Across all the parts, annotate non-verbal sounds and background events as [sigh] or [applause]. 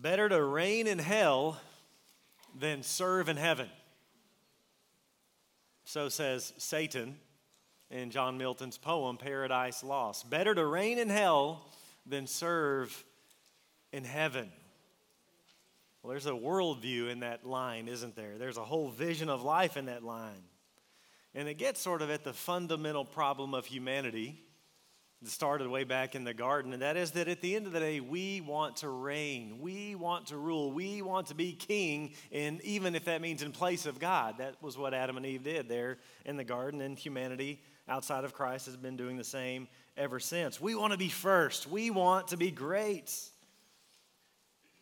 Better to reign in hell than serve in heaven. So says Satan in John Milton's poem, Paradise Lost. Better to reign in hell than serve in heaven. Well, there's a worldview in that line, isn't there? There's a whole vision of life in that line. And it gets sort of at the fundamental problem of humanity started way back in the garden, and that is that at the end of the day, we want to reign, we want to rule, we want to be king, and even if that means in place of God. That was what Adam and Eve did there in the garden, and humanity outside of Christ has been doing the same ever since. We want to be first, we want to be great.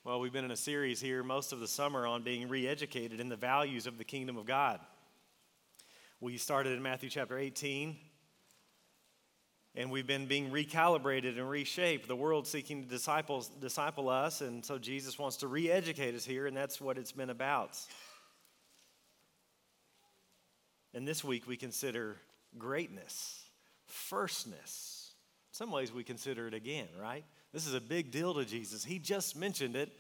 Well, we've been in a series here most of the summer on being re educated in the values of the kingdom of God. We started in Matthew chapter 18 and we've been being recalibrated and reshaped. The world seeking to disciple, disciple us, and so Jesus wants to re educate us here, and that's what it's been about. And this week we consider greatness, firstness. In some ways we consider it again, right? This is a big deal to Jesus. He just mentioned it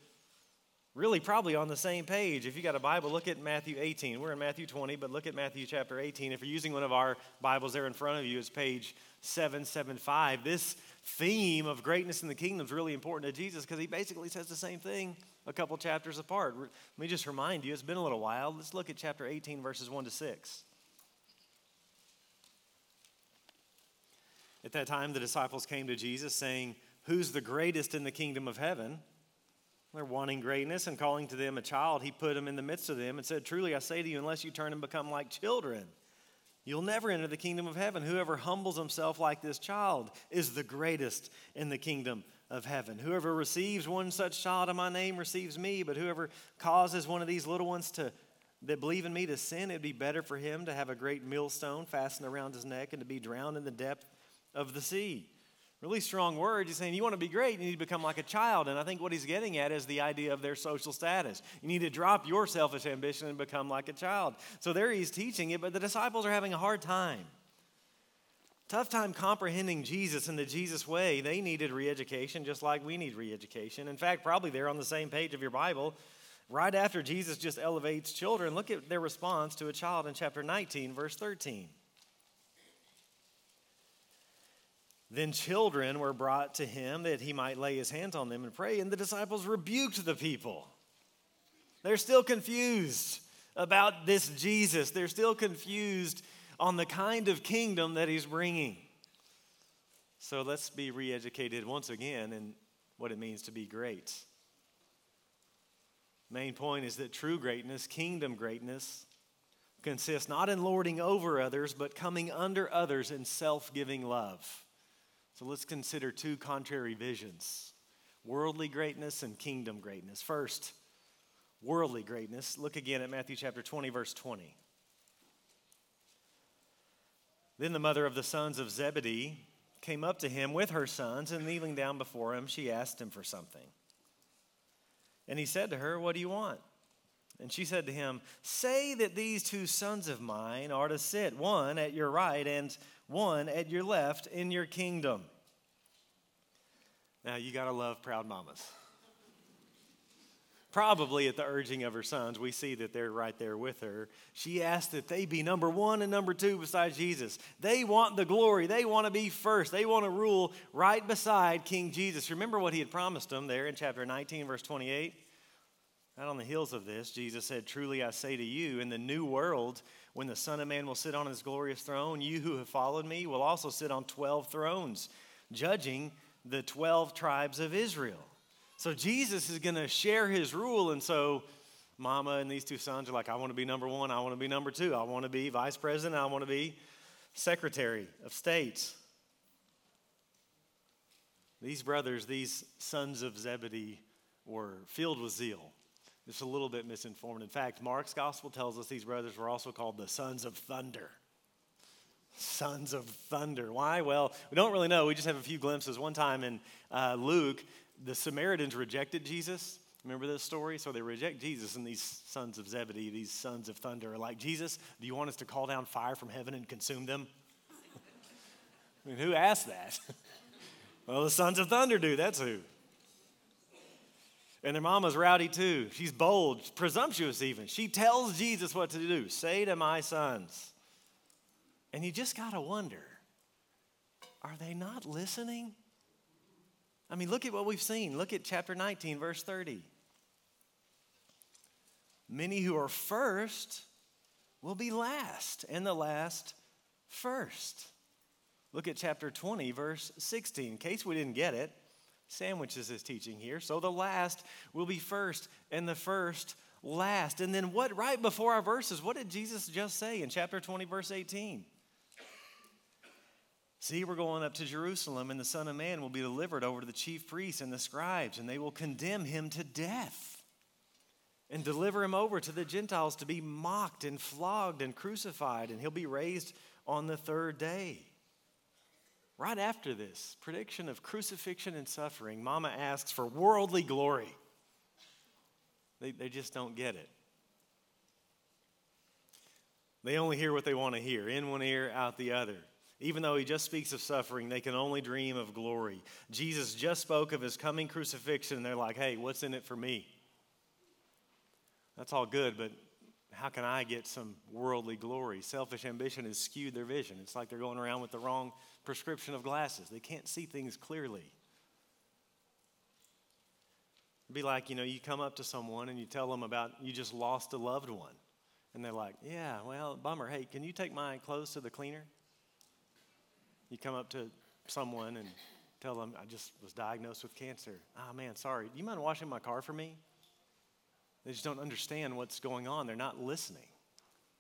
really probably on the same page. If you got a Bible, look at Matthew 18. We're in Matthew 20, but look at Matthew chapter 18. If you're using one of our Bibles there in front of you, it's page 775. This theme of greatness in the kingdom is really important to Jesus because he basically says the same thing a couple chapters apart. Let me just remind you, it's been a little while. Let's look at chapter 18, verses 1 to 6. At that time, the disciples came to Jesus saying, Who's the greatest in the kingdom of heaven? They're wanting greatness and calling to them a child. He put them in the midst of them and said, Truly, I say to you, unless you turn and become like children, You'll never enter the kingdom of heaven. Whoever humbles himself like this child is the greatest in the kingdom of heaven. Whoever receives one such child in my name receives me, but whoever causes one of these little ones to that believe in me to sin, it'd be better for him to have a great millstone fastened around his neck and to be drowned in the depth of the sea. Really strong words. He's saying you want to be great, you need to become like a child. And I think what he's getting at is the idea of their social status. You need to drop your selfish ambition and become like a child. So there he's teaching it, but the disciples are having a hard time. Tough time comprehending Jesus in the Jesus way. They needed re education just like we need re education. In fact, probably they're on the same page of your Bible. Right after Jesus just elevates children, look at their response to a child in chapter 19, verse 13. Then children were brought to him that he might lay his hands on them and pray, and the disciples rebuked the people. They're still confused about this Jesus. They're still confused on the kind of kingdom that he's bringing. So let's be re educated once again in what it means to be great. Main point is that true greatness, kingdom greatness, consists not in lording over others, but coming under others in self giving love. So let's consider two contrary visions worldly greatness and kingdom greatness. First, worldly greatness. Look again at Matthew chapter 20, verse 20. Then the mother of the sons of Zebedee came up to him with her sons, and kneeling down before him, she asked him for something. And he said to her, What do you want? And she said to him, Say that these two sons of mine are to sit, one at your right and one at your left in your kingdom. Now, you got to love proud mamas. Probably at the urging of her sons, we see that they're right there with her. She asked that they be number one and number two beside Jesus. They want the glory. They want to be first. They want to rule right beside King Jesus. Remember what he had promised them there in chapter 19, verse 28? Out on the heels of this, Jesus said, Truly I say to you, in the new world, when the Son of Man will sit on his glorious throne, you who have followed me will also sit on 12 thrones, judging the 12 tribes of Israel. So Jesus is going to share his rule. And so mama and these two sons are like, I want to be number one. I want to be number two. I want to be vice president. I want to be secretary of state. These brothers, these sons of Zebedee, were filled with zeal just a little bit misinformed. In fact, Mark's gospel tells us these brothers were also called the sons of thunder. Sons of thunder. Why? Well, we don't really know. We just have a few glimpses. One time in uh, Luke, the Samaritans rejected Jesus. Remember this story? So they reject Jesus, and these sons of Zebedee, these sons of thunder, are like, Jesus, do you want us to call down fire from heaven and consume them? [laughs] I mean, who asked that? [laughs] well, the sons of thunder do. That's who. And their mama's rowdy too. She's bold, presumptuous even. She tells Jesus what to do say to my sons. And you just got to wonder are they not listening? I mean, look at what we've seen. Look at chapter 19, verse 30. Many who are first will be last, and the last first. Look at chapter 20, verse 16. In case we didn't get it, sandwiches is teaching here. So the last will be first, and the first last. And then what, right before our verses, what did Jesus just say in chapter 20, verse 18? See, we're going up to Jerusalem, and the Son of Man will be delivered over to the chief priests and the scribes, and they will condemn him to death and deliver him over to the Gentiles to be mocked and flogged and crucified, and he'll be raised on the third day. Right after this prediction of crucifixion and suffering, Mama asks for worldly glory. They, they just don't get it. They only hear what they want to hear, in one ear, out the other. Even though he just speaks of suffering, they can only dream of glory. Jesus just spoke of his coming crucifixion, and they're like, hey, what's in it for me? That's all good, but how can I get some worldly glory? Selfish ambition has skewed their vision. It's like they're going around with the wrong prescription of glasses. They can't see things clearly. It'd be like, you know, you come up to someone and you tell them about you just lost a loved one. And they're like, yeah, well, bummer. Hey, can you take my clothes to the cleaner? You come up to someone and tell them, I just was diagnosed with cancer. Oh, man, sorry. Do you mind washing my car for me? They just don't understand what's going on. They're not listening.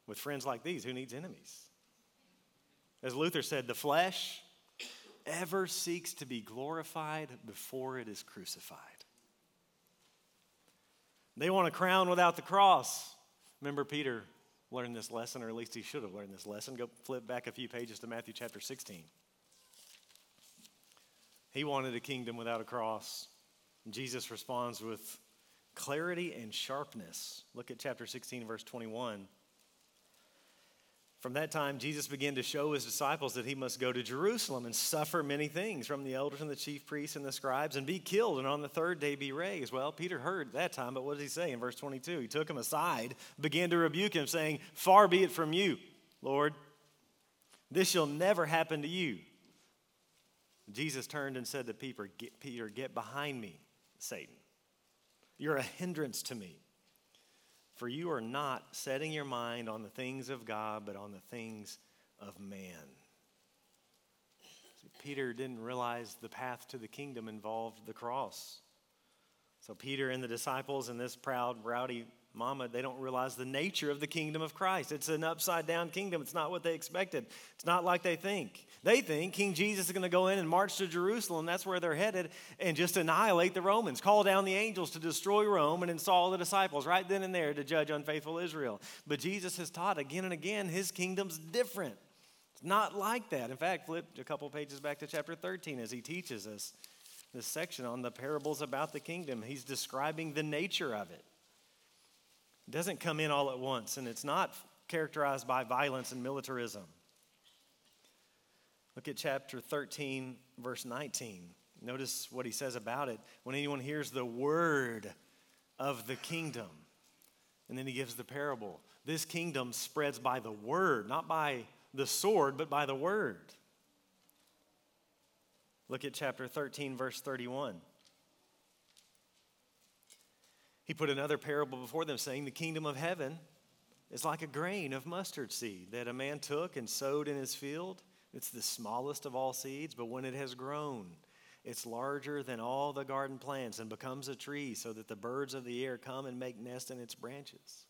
With friends like these, who needs enemies? As Luther said, the flesh ever seeks to be glorified before it is crucified. They want a crown without the cross. Remember, Peter learned this lesson, or at least he should have learned this lesson. Go flip back a few pages to Matthew chapter 16. He wanted a kingdom without a cross. Jesus responds with clarity and sharpness. Look at chapter 16, verse 21. From that time, Jesus began to show his disciples that he must go to Jerusalem and suffer many things from the elders and the chief priests and the scribes and be killed and on the third day be raised. Well, Peter heard that time, but what does he say in verse 22? He took him aside, began to rebuke him, saying, Far be it from you, Lord. This shall never happen to you. Jesus turned and said to Peter, Get, Peter, get behind me, Satan. You're a hindrance to me. For you are not setting your mind on the things of God, but on the things of man. See, Peter didn't realize the path to the kingdom involved the cross. So, Peter and the disciples and this proud, rowdy mama, they don't realize the nature of the kingdom of Christ. It's an upside down kingdom. It's not what they expected, it's not like they think. They think King Jesus is going to go in and march to Jerusalem. That's where they're headed and just annihilate the Romans, call down the angels to destroy Rome and install the disciples right then and there to judge unfaithful Israel. But Jesus has taught again and again his kingdom's different. It's not like that. In fact, flip a couple pages back to chapter 13 as he teaches us this section on the parables about the kingdom. He's describing the nature of it. It doesn't come in all at once, and it's not characterized by violence and militarism. Look at chapter 13, verse 19. Notice what he says about it. When anyone hears the word of the kingdom, and then he gives the parable. This kingdom spreads by the word, not by the sword, but by the word. Look at chapter 13, verse 31. He put another parable before them, saying, The kingdom of heaven is like a grain of mustard seed that a man took and sowed in his field. It's the smallest of all seeds, but when it has grown, it's larger than all the garden plants and becomes a tree so that the birds of the air come and make nest in its branches.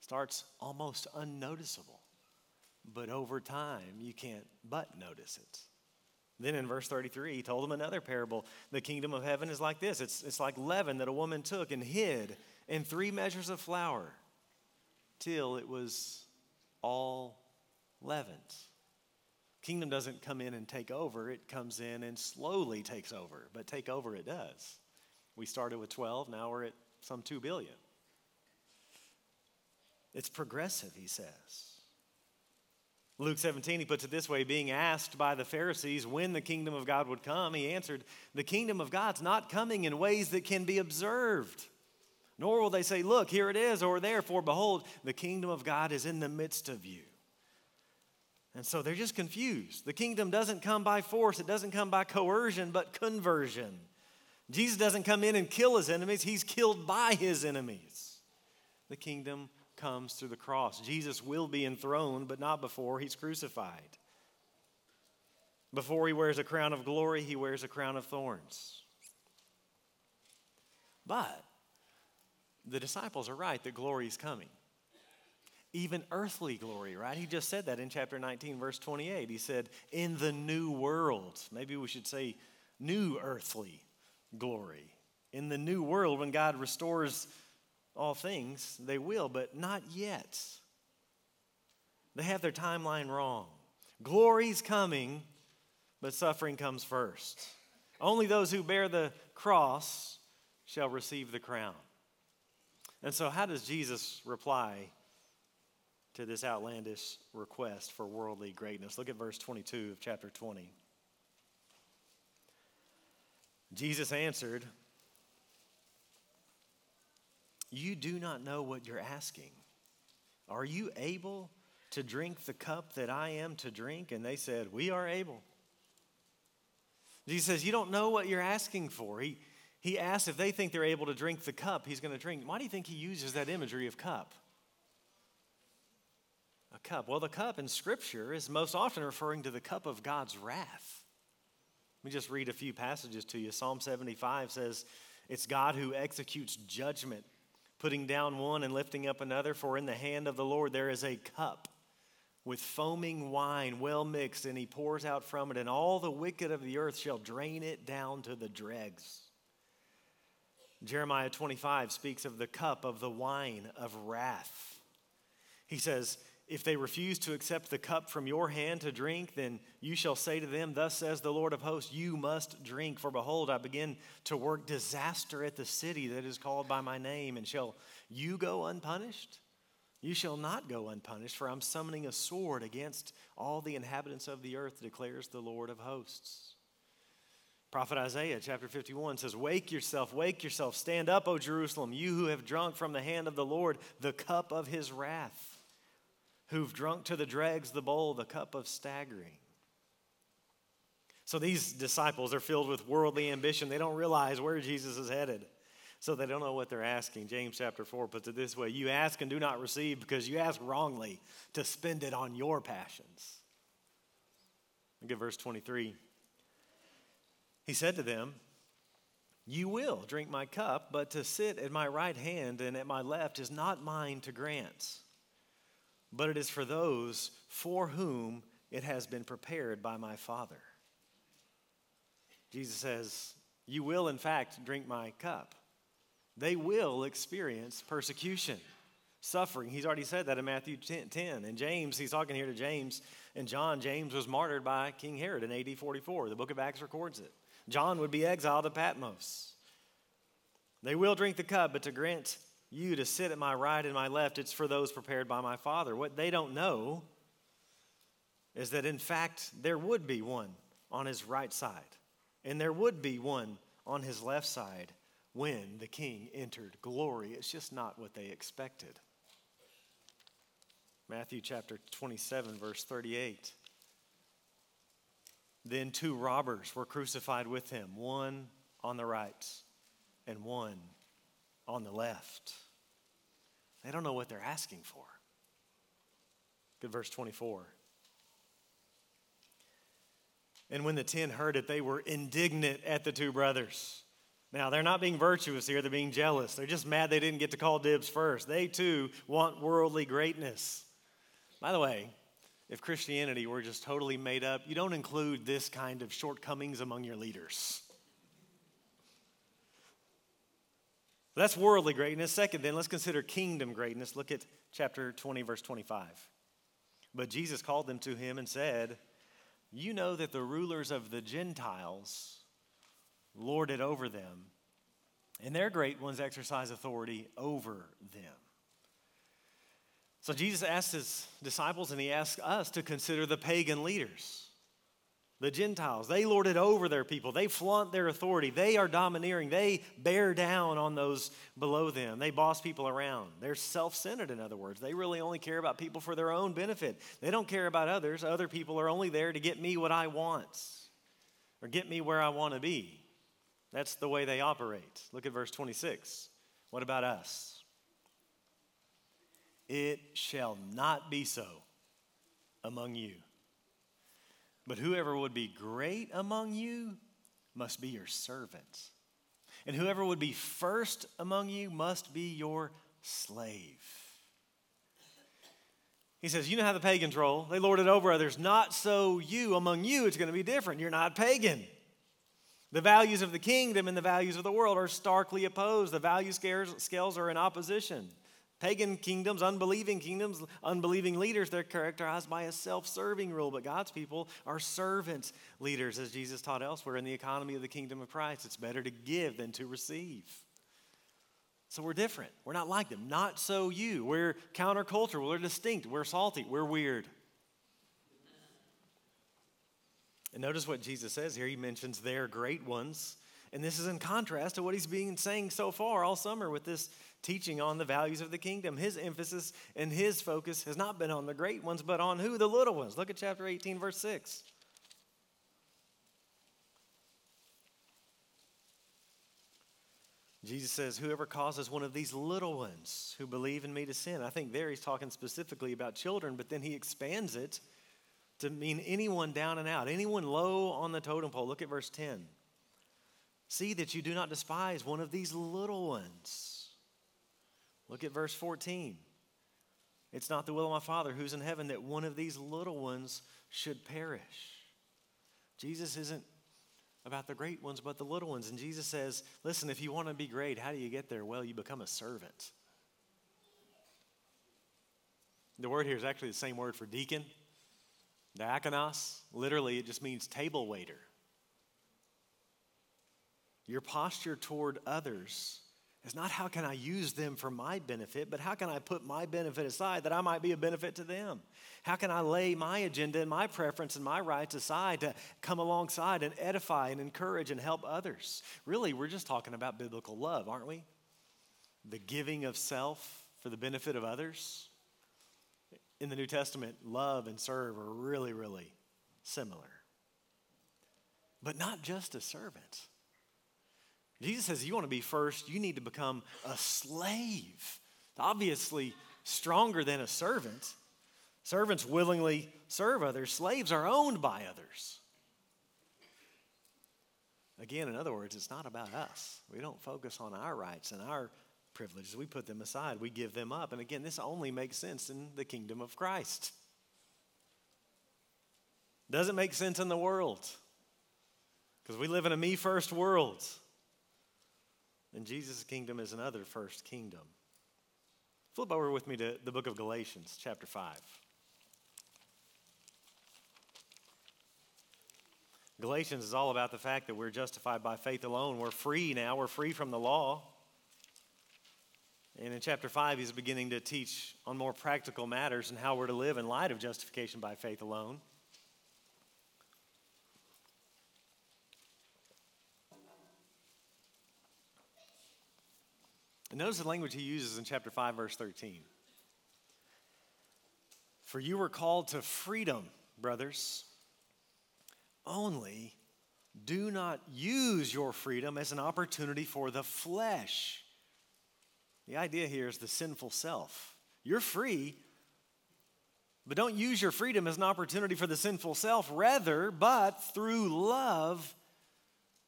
Starts almost unnoticeable, but over time you can't but notice it. Then in verse 33, he told them another parable. The kingdom of heaven is like this it's, it's like leaven that a woman took and hid in three measures of flour till it was all leavened. Kingdom doesn't come in and take over, it comes in and slowly takes over, but take over it does. We started with 12, now we're at some 2 billion. It's progressive, he says. Luke 17, he puts it this way being asked by the Pharisees when the kingdom of God would come, he answered, The kingdom of God's not coming in ways that can be observed. Nor will they say, Look, here it is, or there, for behold, the kingdom of God is in the midst of you. And so they're just confused. The kingdom doesn't come by force, it doesn't come by coercion, but conversion. Jesus doesn't come in and kill his enemies, he's killed by his enemies. The kingdom comes through the cross. Jesus will be enthroned, but not before he's crucified. Before he wears a crown of glory, he wears a crown of thorns. But the disciples are right that glory is coming. Even earthly glory, right? He just said that in chapter 19, verse 28. He said, In the new world. Maybe we should say, new earthly glory. In the new world, when God restores all things, they will, but not yet. They have their timeline wrong. Glory's coming, but suffering comes first. Only those who bear the cross shall receive the crown. And so, how does Jesus reply to this outlandish request for worldly greatness? Look at verse 22 of chapter 20. Jesus answered, you do not know what you're asking. Are you able to drink the cup that I am to drink? And they said, We are able. Jesus says, You don't know what you're asking for. He, he asks if they think they're able to drink the cup he's going to drink. Why do you think he uses that imagery of cup? A cup. Well, the cup in Scripture is most often referring to the cup of God's wrath. Let me just read a few passages to you. Psalm 75 says, It's God who executes judgment putting down one and lifting up another. For in the hand of the Lord there is a cup with foaming wine well mixed, and he pours out from it, and all the wicked of the earth shall drain it down to the dregs. Jeremiah 25 speaks of the cup of the wine of wrath. He says, if they refuse to accept the cup from your hand to drink, then you shall say to them, Thus says the Lord of hosts, you must drink. For behold, I begin to work disaster at the city that is called by my name. And shall you go unpunished? You shall not go unpunished, for I'm summoning a sword against all the inhabitants of the earth, declares the Lord of hosts. Prophet Isaiah chapter 51 says, Wake yourself, wake yourself, stand up, O Jerusalem, you who have drunk from the hand of the Lord the cup of his wrath who've drunk to the dregs the bowl, the cup of staggering. So these disciples are filled with worldly ambition. They don't realize where Jesus is headed. So they don't know what they're asking. James chapter 4 puts it this way You ask and do not receive because you ask wrongly to spend it on your passions. Look at verse 23. He said to them, You will drink my cup, but to sit at my right hand and at my left is not mine to grant but it is for those for whom it has been prepared by my Father. Jesus says, You will, in fact, drink my cup. They will experience persecution, suffering. He's already said that in Matthew 10. 10. And James, he's talking here to James and John. James was martyred by King Herod in AD 44. The book of Acts records it. John would be exiled to Patmos. They will drink the cup, but to grant you to sit at my right and my left, it's for those prepared by my Father. What they don't know is that, in fact, there would be one on his right side, and there would be one on his left side when the king entered glory. It's just not what they expected. Matthew chapter 27, verse 38. Then two robbers were crucified with him, one on the right and one on the left. They don't know what they're asking for. Good verse 24. And when the ten heard it, they were indignant at the two brothers. Now, they're not being virtuous here, they're being jealous. They're just mad they didn't get to call dibs first. They too want worldly greatness. By the way, if Christianity were just totally made up, you don't include this kind of shortcomings among your leaders. That's worldly greatness. Second, then, let's consider kingdom greatness. Look at chapter 20, verse 25. But Jesus called them to him and said, You know that the rulers of the Gentiles lord it over them, and their great ones exercise authority over them. So Jesus asked his disciples and he asked us to consider the pagan leaders. The Gentiles, they lord it over their people. They flaunt their authority. They are domineering. They bear down on those below them. They boss people around. They're self centered, in other words. They really only care about people for their own benefit. They don't care about others. Other people are only there to get me what I want or get me where I want to be. That's the way they operate. Look at verse 26. What about us? It shall not be so among you. But whoever would be great among you must be your servant. And whoever would be first among you must be your slave. He says, You know how the pagans roll. They lord it over others. Not so you. Among you, it's going to be different. You're not pagan. The values of the kingdom and the values of the world are starkly opposed. The value scales are in opposition. Pagan kingdoms, unbelieving kingdoms, unbelieving leaders, they're characterized by a self serving rule, but God's people are servant leaders, as Jesus taught elsewhere in the economy of the kingdom of Christ. It's better to give than to receive. So we're different. We're not like them. Not so you. We're countercultural. We're distinct. We're salty. We're weird. And notice what Jesus says here. He mentions they're great ones. And this is in contrast to what he's been saying so far all summer with this teaching on the values of the kingdom. His emphasis and his focus has not been on the great ones, but on who? The little ones. Look at chapter 18, verse 6. Jesus says, Whoever causes one of these little ones who believe in me to sin. I think there he's talking specifically about children, but then he expands it to mean anyone down and out, anyone low on the totem pole. Look at verse 10. See that you do not despise one of these little ones. Look at verse 14. It's not the will of my Father who's in heaven that one of these little ones should perish. Jesus isn't about the great ones, but the little ones. And Jesus says, listen, if you want to be great, how do you get there? Well, you become a servant. The word here is actually the same word for deacon, diakonos. Literally, it just means table waiter. Your posture toward others is not how can I use them for my benefit, but how can I put my benefit aside that I might be a benefit to them? How can I lay my agenda and my preference and my rights aside to come alongside and edify and encourage and help others? Really, we're just talking about biblical love, aren't we? The giving of self for the benefit of others. In the New Testament, love and serve are really, really similar. But not just as servants Jesus says, You want to be first, you need to become a slave. Obviously, stronger than a servant. Servants willingly serve others, slaves are owned by others. Again, in other words, it's not about us. We don't focus on our rights and our privileges. We put them aside, we give them up. And again, this only makes sense in the kingdom of Christ. Doesn't make sense in the world because we live in a me first world. And Jesus' kingdom is another first kingdom. Flip over with me to the book of Galatians, chapter 5. Galatians is all about the fact that we're justified by faith alone. We're free now, we're free from the law. And in chapter 5, he's beginning to teach on more practical matters and how we're to live in light of justification by faith alone. And notice the language he uses in chapter 5, verse 13. For you were called to freedom, brothers. Only do not use your freedom as an opportunity for the flesh. The idea here is the sinful self. You're free, but don't use your freedom as an opportunity for the sinful self. Rather, but through love,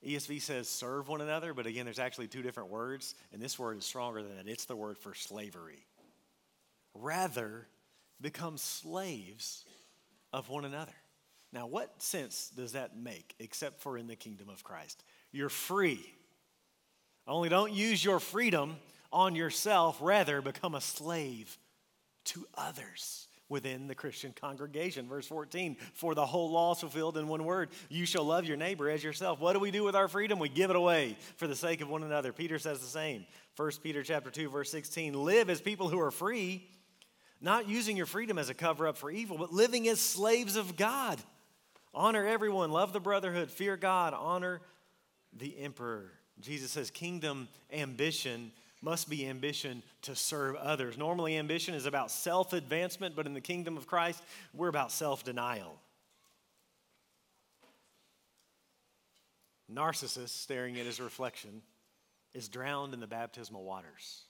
ESV says serve one another, but again, there's actually two different words, and this word is stronger than it. It's the word for slavery. Rather, become slaves of one another. Now, what sense does that make except for in the kingdom of Christ? You're free. Only don't use your freedom on yourself, rather, become a slave to others within the Christian congregation. Verse 14, for the whole law is fulfilled in one word you shall love your neighbor as yourself. What do we do with our freedom? We give it away for the sake of one another. Peter says the same. 1 Peter chapter 2, verse 16, live as people who are free. not using your freedom as a cover up for evil, but living as slaves of God. Honor everyone, love the brotherhood, fear God, honor the emperor. Jesus says kingdom ambition must be ambition to serve others. Normally, ambition is about self advancement, but in the kingdom of Christ, we're about self denial. Narcissus, staring at his reflection, is drowned in the baptismal waters.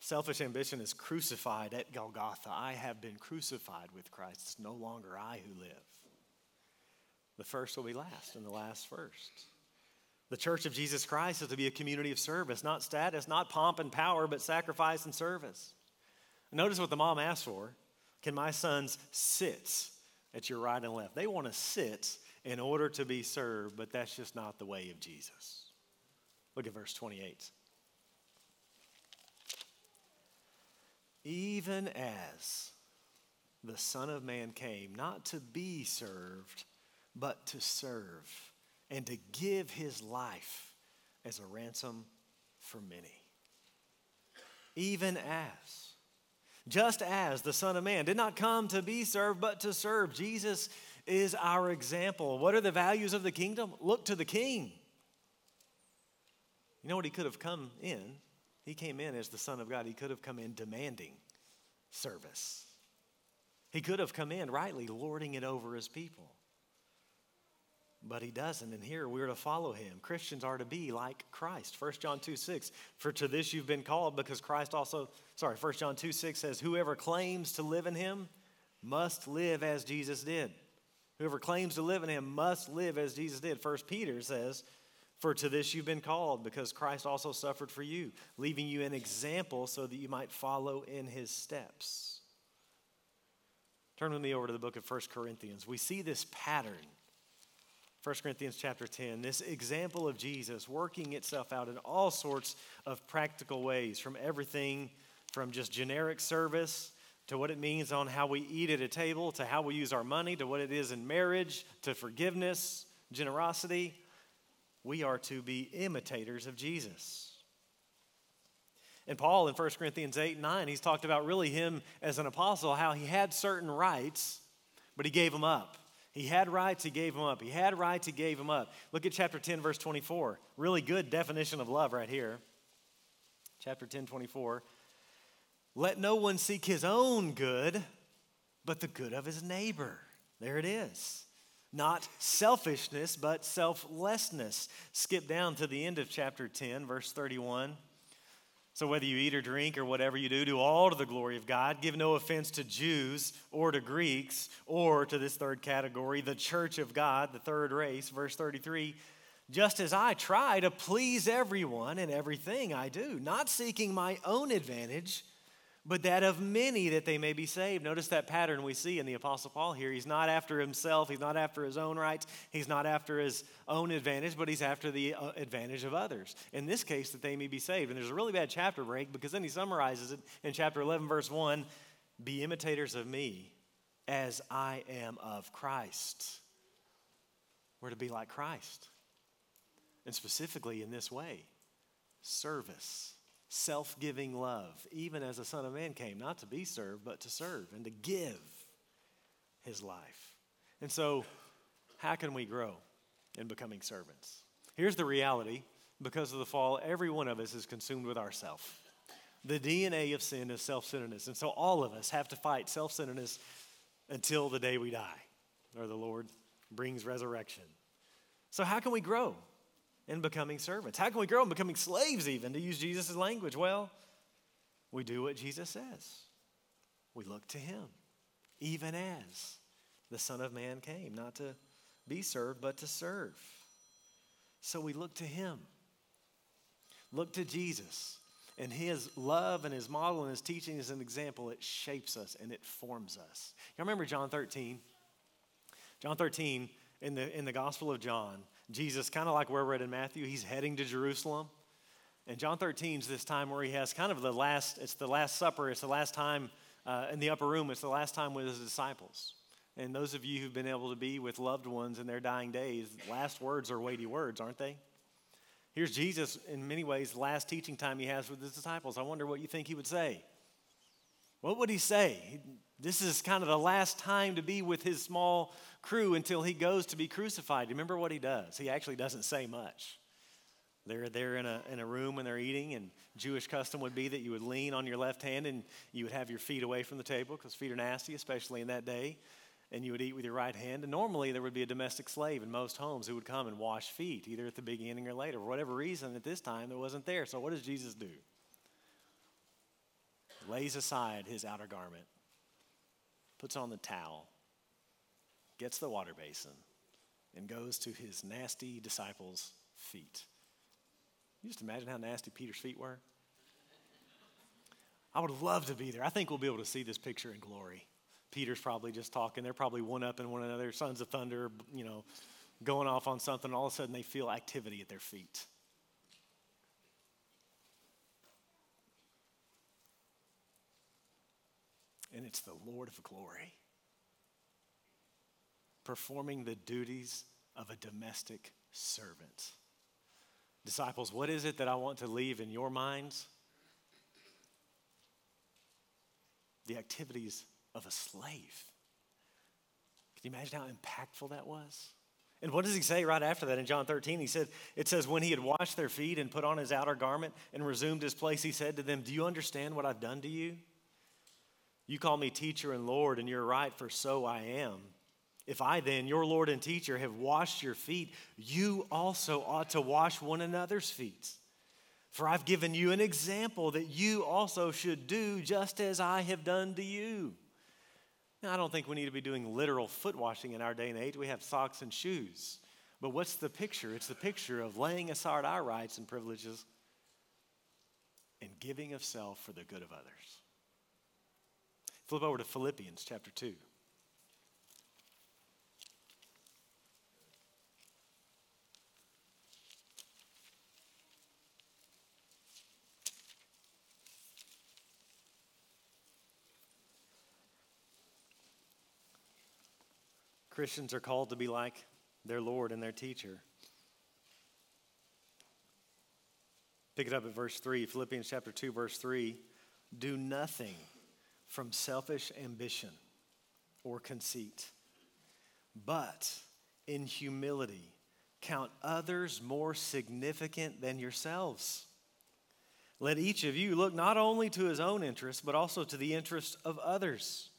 Selfish ambition is crucified at Golgotha. I have been crucified with Christ. It's no longer I who live. The first will be last, and the last first. The church of Jesus Christ is to be a community of service, not status, not pomp and power, but sacrifice and service. Notice what the mom asked for. Can my sons sit at your right and left? They want to sit in order to be served, but that's just not the way of Jesus. Look at verse 28. Even as the Son of Man came, not to be served, but to serve and to give his life as a ransom for many. Even as, just as the Son of Man did not come to be served, but to serve. Jesus is our example. What are the values of the kingdom? Look to the King. You know what he could have come in? He came in as the Son of God. He could have come in demanding service. He could have come in rightly lording it over his people but he doesn't. And here we're to follow him. Christians are to be like Christ. 1 John 2 6, for to this you've been called because Christ also, sorry, 1 John 2 6 says, whoever claims to live in him must live as Jesus did. Whoever claims to live in him must live as Jesus did. 1 Peter says, for to this you've been called because Christ also suffered for you, leaving you an example so that you might follow in his steps. Turn with me over to the book of 1 Corinthians. We see this pattern 1 Corinthians chapter 10, this example of Jesus working itself out in all sorts of practical ways, from everything from just generic service to what it means on how we eat at a table, to how we use our money, to what it is in marriage, to forgiveness, generosity. We are to be imitators of Jesus. And Paul in 1 Corinthians 8 and 9, he's talked about really him as an apostle, how he had certain rights, but he gave them up. He had rights, he gave them up. He had rights, he gave them up. Look at chapter 10, verse 24. Really good definition of love right here. Chapter 10, 24. Let no one seek his own good, but the good of his neighbor. There it is. Not selfishness, but selflessness. Skip down to the end of chapter 10, verse 31. So, whether you eat or drink or whatever you do, do all to the glory of God. Give no offense to Jews or to Greeks or to this third category, the church of God, the third race. Verse 33 Just as I try to please everyone in everything I do, not seeking my own advantage but that of many that they may be saved. Notice that pattern we see in the Apostle Paul here. He's not after himself, he's not after his own rights, he's not after his own advantage, but he's after the uh, advantage of others. In this case, that they may be saved. And there's a really bad chapter break because then he summarizes it in chapter 11, verse 1 Be imitators of me as I am of Christ. We're to be like Christ. And specifically in this way service self giving love, even as the Son of Man came, not to be served, but to serve and to give his life. And so, how can we grow in becoming servants? Here's the reality because of the fall, every one of us is consumed with ourself. The DNA of sin is self centeredness. And so, all of us have to fight self centeredness until the day we die, or the Lord brings resurrection. So, how can we grow? In becoming servants? How can we grow in becoming slaves, even, to use Jesus' language? Well, we do what Jesus says. We look to him, even as the Son of Man came, not to be served, but to serve. So we look to him. Look to Jesus. And his love and his model and his teaching is an example. It shapes us and it forms us. You remember John 13? John 13, in the, in the Gospel of John, Jesus, kind of like where we're at in Matthew, he's heading to Jerusalem. And John 13 is this time where he has kind of the last, it's the Last Supper, it's the last time uh, in the upper room, it's the last time with his disciples. And those of you who've been able to be with loved ones in their dying days, last words are weighty words, aren't they? Here's Jesus, in many ways, the last teaching time he has with his disciples. I wonder what you think he would say. What would he say? This is kind of the last time to be with his small crew until he goes to be crucified. Remember what he does? He actually doesn't say much. They're there in a, in a room when they're eating, and Jewish custom would be that you would lean on your left hand and you would have your feet away from the table because feet are nasty, especially in that day. And you would eat with your right hand. And normally there would be a domestic slave in most homes who would come and wash feet, either at the beginning or later. For whatever reason, at this time, it wasn't there. So what does Jesus do? Lays aside his outer garment, puts on the towel, gets the water basin, and goes to his nasty disciples' feet. You just imagine how nasty Peter's feet were? I would love to be there. I think we'll be able to see this picture in glory. Peter's probably just talking. They're probably one up in one another, sons of thunder, you know, going off on something. All of a sudden, they feel activity at their feet. And it's the Lord of glory performing the duties of a domestic servant. Disciples, what is it that I want to leave in your minds? The activities of a slave. Can you imagine how impactful that was? And what does he say right after that in John 13? He said, It says, When he had washed their feet and put on his outer garment and resumed his place, he said to them, Do you understand what I've done to you? You call me teacher and Lord, and you're right, for so I am. If I then, your Lord and teacher, have washed your feet, you also ought to wash one another's feet. For I've given you an example that you also should do just as I have done to you. Now, I don't think we need to be doing literal foot washing in our day and age. We have socks and shoes. But what's the picture? It's the picture of laying aside our rights and privileges and giving of self for the good of others. Flip over to Philippians chapter 2. Christians are called to be like their Lord and their teacher. Pick it up at verse 3, Philippians chapter 2, verse 3. Do nothing from selfish ambition or conceit, but in humility count others more significant than yourselves. Let each of you look not only to his own interest, but also to the interest of others.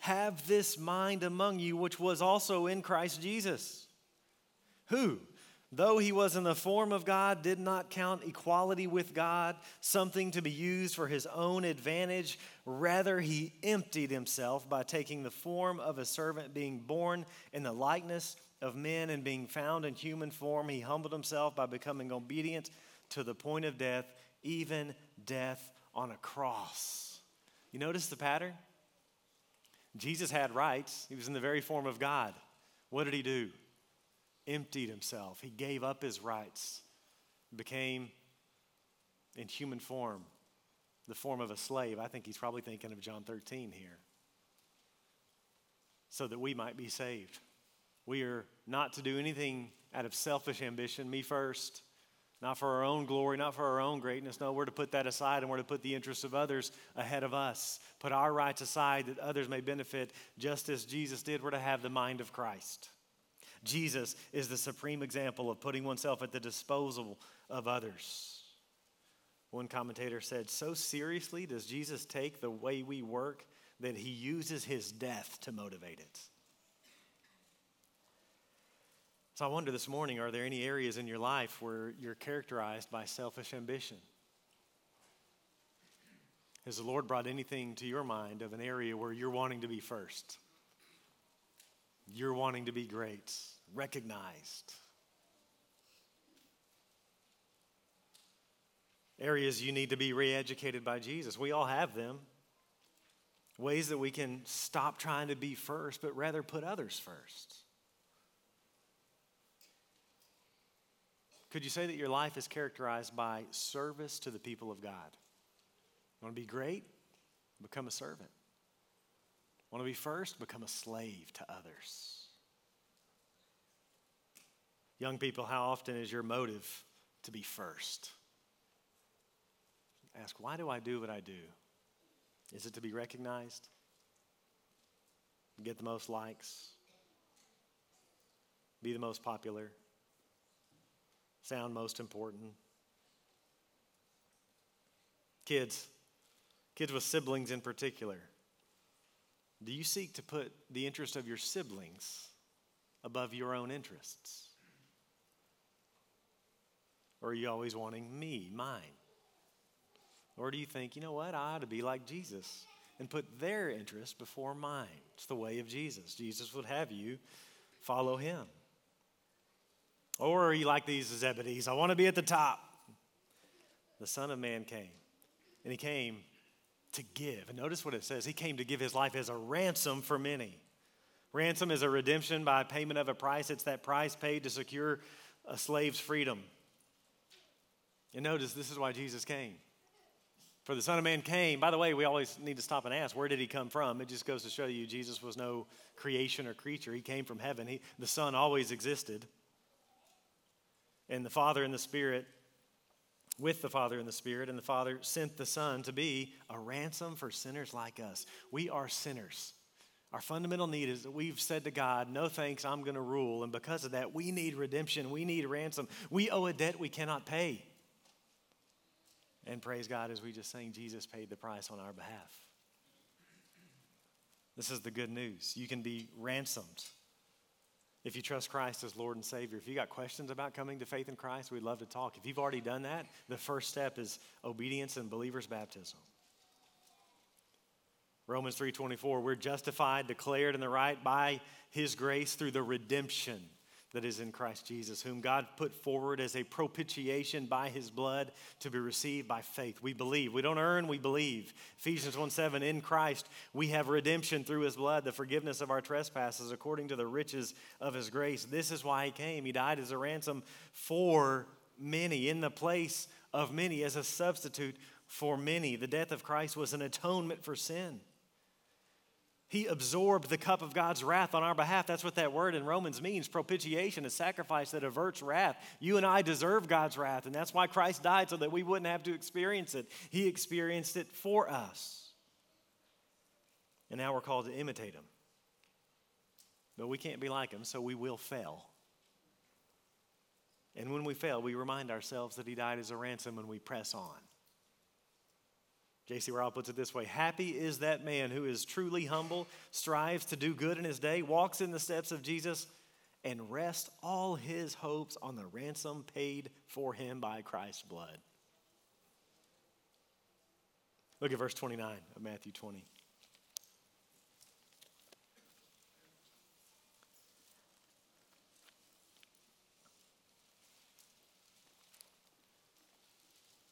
Have this mind among you, which was also in Christ Jesus, who, though he was in the form of God, did not count equality with God something to be used for his own advantage. Rather, he emptied himself by taking the form of a servant, being born in the likeness of men and being found in human form. He humbled himself by becoming obedient to the point of death, even death on a cross. You notice the pattern? Jesus had rights, he was in the very form of God. What did he do? Emptied himself. He gave up his rights, became in human form, the form of a slave. I think he's probably thinking of John 13 here. So that we might be saved. We are not to do anything out of selfish ambition, me first, not for our own glory, not for our own greatness. No, we're to put that aside and we're to put the interests of others ahead of us. Put our rights aside that others may benefit just as Jesus did. We're to have the mind of Christ. Jesus is the supreme example of putting oneself at the disposal of others. One commentator said, So seriously does Jesus take the way we work that he uses his death to motivate it. So I wonder this morning are there any areas in your life where you're characterized by selfish ambition? Has the Lord brought anything to your mind of an area where you're wanting to be first? You're wanting to be great, recognized. Areas you need to be re educated by Jesus. We all have them. Ways that we can stop trying to be first, but rather put others first. Could you say that your life is characterized by service to the people of God? Want to be great? Become a servant. Want to be first? Become a slave to others. Young people, how often is your motive to be first? Ask, why do I do what I do? Is it to be recognized? Get the most likes? Be the most popular? Sound most important? Kids, kids with siblings in particular, do you seek to put the interest of your siblings above your own interests? Or are you always wanting me, mine? Or do you think, you know what, I ought to be like Jesus and put their interest before mine? It's the way of Jesus. Jesus would have you follow him. Or are you like these Zebedees? I want to be at the top. The Son of Man came, and he came to give. And notice what it says He came to give his life as a ransom for many. Ransom is a redemption by payment of a price, it's that price paid to secure a slave's freedom. And notice this is why Jesus came. For the Son of Man came. By the way, we always need to stop and ask, where did he come from? It just goes to show you Jesus was no creation or creature. He came from heaven. He, the Son always existed. And the Father and the Spirit, with the Father and the Spirit, and the Father sent the Son to be a ransom for sinners like us. We are sinners. Our fundamental need is that we've said to God, No thanks, I'm going to rule. And because of that, we need redemption. We need ransom. We owe a debt we cannot pay. And praise God, as we just sang, Jesus paid the price on our behalf. This is the good news. You can be ransomed if you trust Christ as Lord and Savior. If you got questions about coming to faith in Christ, we'd love to talk. If you've already done that, the first step is obedience and believer's baptism. Romans 3:24 we're justified declared in the right by his grace through the redemption that is in Christ Jesus, whom God put forward as a propitiation by his blood to be received by faith. We believe. We don't earn, we believe. Ephesians 1 7, in Christ we have redemption through his blood, the forgiveness of our trespasses according to the riches of his grace. This is why he came. He died as a ransom for many, in the place of many, as a substitute for many. The death of Christ was an atonement for sin. He absorbed the cup of God's wrath on our behalf. That's what that word in Romans means propitiation, a sacrifice that averts wrath. You and I deserve God's wrath, and that's why Christ died so that we wouldn't have to experience it. He experienced it for us. And now we're called to imitate him. But we can't be like him, so we will fail. And when we fail, we remind ourselves that he died as a ransom and we press on. J.C. Ryle puts it this way Happy is that man who is truly humble, strives to do good in his day, walks in the steps of Jesus, and rests all his hopes on the ransom paid for him by Christ's blood. Look at verse 29 of Matthew 20.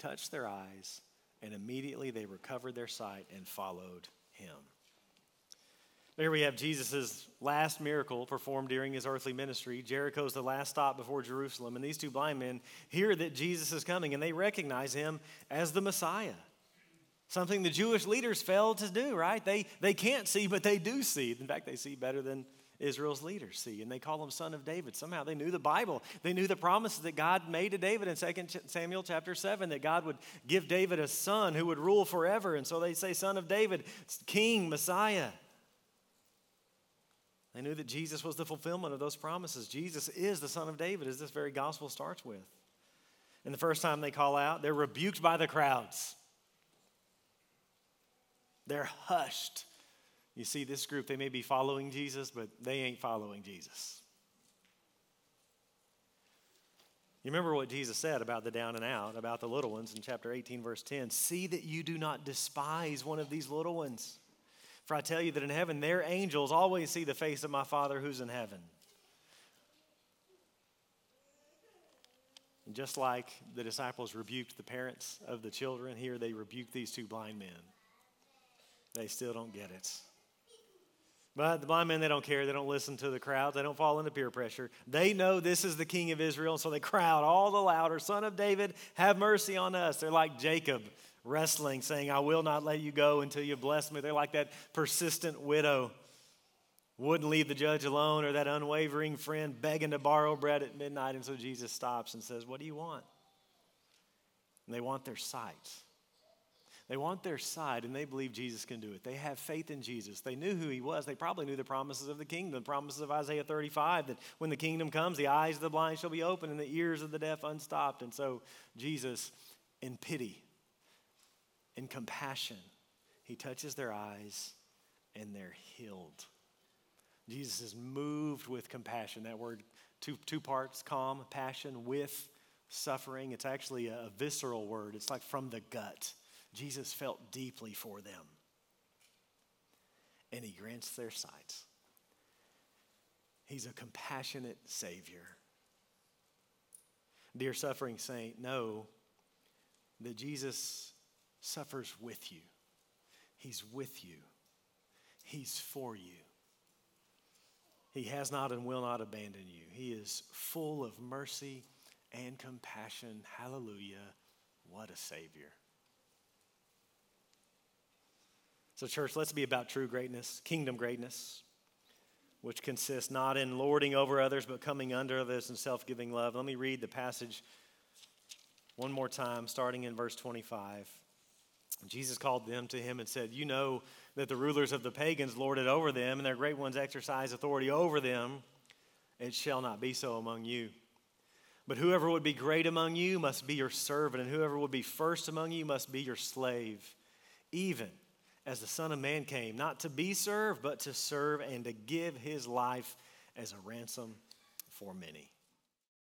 touched their eyes, and immediately they recovered their sight and followed him. There we have Jesus' last miracle performed during his earthly ministry. Jericho's the last stop before Jerusalem, and these two blind men hear that Jesus is coming, and they recognize him as the Messiah. Something the Jewish leaders failed to do, right? They, they can't see, but they do see. In fact, they see better than Israel's leaders see, and they call him son of David. Somehow they knew the Bible. They knew the promises that God made to David in 2 Samuel chapter 7 that God would give David a son who would rule forever. And so they say, Son of David, King, Messiah. They knew that Jesus was the fulfillment of those promises. Jesus is the Son of David, as this very gospel starts with. And the first time they call out, they're rebuked by the crowds. They're hushed you see, this group, they may be following Jesus, but they ain't following Jesus. You remember what Jesus said about the down and out, about the little ones in chapter 18, verse 10 See that you do not despise one of these little ones. For I tell you that in heaven, their angels always see the face of my Father who's in heaven. And just like the disciples rebuked the parents of the children, here they rebuked these two blind men. They still don't get it. But the blind men, they don't care. They don't listen to the crowd. They don't fall into peer pressure. They know this is the king of Israel, and so they crowd all the louder Son of David, have mercy on us. They're like Jacob wrestling, saying, I will not let you go until you bless me. They're like that persistent widow wouldn't leave the judge alone, or that unwavering friend begging to borrow bread at midnight. And so Jesus stops and says, What do you want? And they want their sight. They want their side and they believe Jesus can do it. They have faith in Jesus. They knew who he was. They probably knew the promises of the kingdom, the promises of Isaiah 35 that when the kingdom comes, the eyes of the blind shall be open and the ears of the deaf unstopped. And so Jesus, in pity, in compassion, he touches their eyes and they're healed. Jesus is moved with compassion. That word, two, two parts calm, passion, with suffering. It's actually a, a visceral word, it's like from the gut. Jesus felt deeply for them. And he grants their sight. He's a compassionate Savior. Dear suffering saint, know that Jesus suffers with you. He's with you. He's for you. He has not and will not abandon you. He is full of mercy and compassion. Hallelujah. What a Savior. So, church, let's be about true greatness, kingdom greatness, which consists not in lording over others, but coming under others in self giving love. Let me read the passage one more time, starting in verse 25. Jesus called them to him and said, You know that the rulers of the pagans lord it over them, and their great ones exercise authority over them. It shall not be so among you. But whoever would be great among you must be your servant, and whoever would be first among you must be your slave, even as the Son of Man came, not to be served, but to serve and to give his life as a ransom for many.